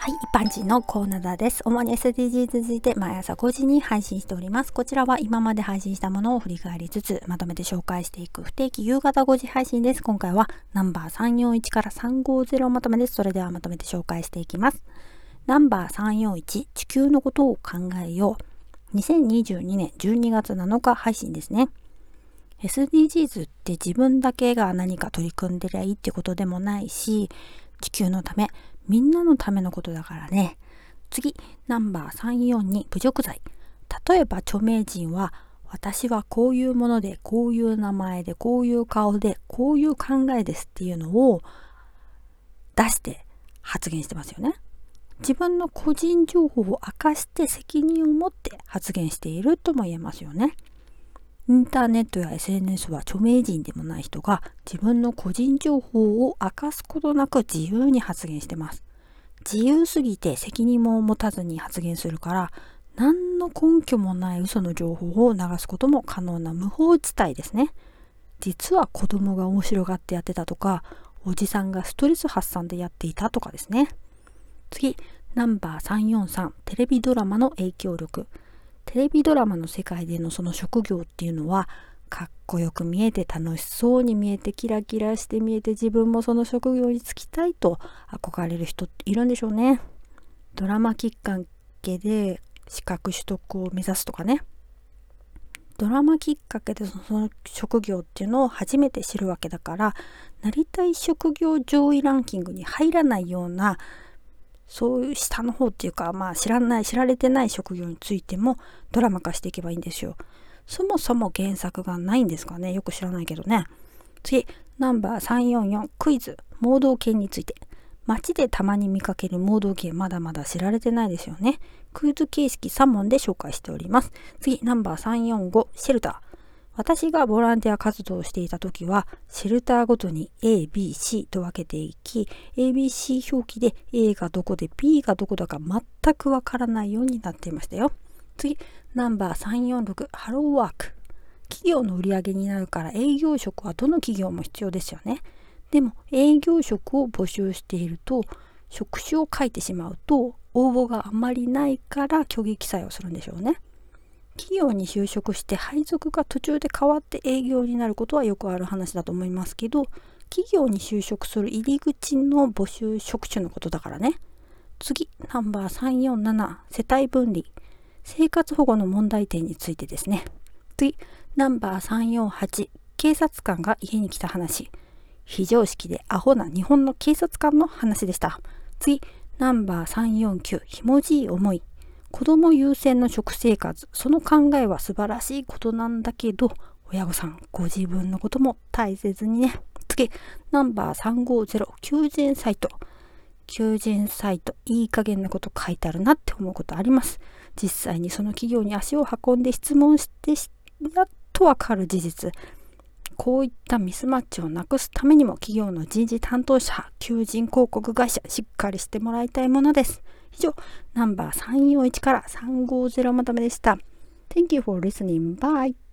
はい、一般人のコーナーです。主に SDGs について毎朝5時に配信しております。こちらは今まで配信したものを振り返りつつ、まとめて紹介していく不定期夕方5時配信です。今回はナンバー341から350まとめです。それではまとめて紹介していきます。ナンバー341、地球のことを考えよう。2022年12月7日配信ですね。SDGs って自分だけが何か取り組んでりゃいいってことでもないし、地球のため、みんなのためのことだからね。次、ナンバー342侮辱罪。例えば著名人は、私はこういうもので、こういう名前で、こういう顔で、こういう考えですっていうのを出して発言してますよね。自分の個人情報を明かして責任を持って発言しているとも言えますよね。インターネットや SNS は著名人でもない人が自分の個人情報を明かすことなく自由に発言してます。自由すぎて責任も持たずに発言するから何の根拠もない嘘の情報を流すことも可能な無法地帯ですね。実は子供が面白がってやってたとか、おじさんがストレス発散でやっていたとかですね。次、ナンバー343、テレビドラマの影響力。テレビドラマの世界でのその職業っていうのはかっこよく見えて楽しそうに見えてキラキラして見えて自分もその職業に就きたいと憧れる人っているんでしょうね。ドラマきっかけで資格取得を目指すとかね。ドラマきっかけでその職業っていうのを初めて知るわけだからなりたい職業上位ランキングに入らないようなそういう下の方っていうか、まあ知らない、知られてない職業についてもドラマ化していけばいいんですよ。そもそも原作がないんですかねよく知らないけどね。次、ナンバー344クイズ、盲導犬について。街でたまに見かける盲導犬まだまだ知られてないですよね。クイズ形式3問で紹介しております。次、ナンバー345シェルター。私がボランティア活動をしていた時は、シェルターごとに A、B、C と分けていき、ABC 表記で A がどこで B がどこだか全くわからないようになっていましたよ。次、ナンバー346、ハローワーク。企業の売り上げになるから営業職はどの企業も必要ですよね。でも営業職を募集していると職種を書いてしまうと応募があまりないから虚偽記載をするんでしょうね。企業に就職して配属が途中で変わって営業になることはよくある話だと思いますけど企業に就職する入り口の募集職種のことだからね。次ナンバー347世帯分離。生活保護の問題点についてですね。次ナンバー348警察官が家に来た話。非常識でアホな日本の警察官の話でした。次ナンバー349ひもじい思い。子供優先の食生活。その考えは素晴らしいことなんだけど親御さんご自分のことも大切にね。次ナンバー350求人サイト求人サイトいい加減なこと書いてあるなって思うことあります。実際にその企業に足を運んで質問してやっとわかる事実。こういったミスマッチをなくすためにも企業の人事担当者求人広告会社しっかりしてもらいたいものです。以上、ナンバー341から350まとめでした。Thank you for listening. Bye.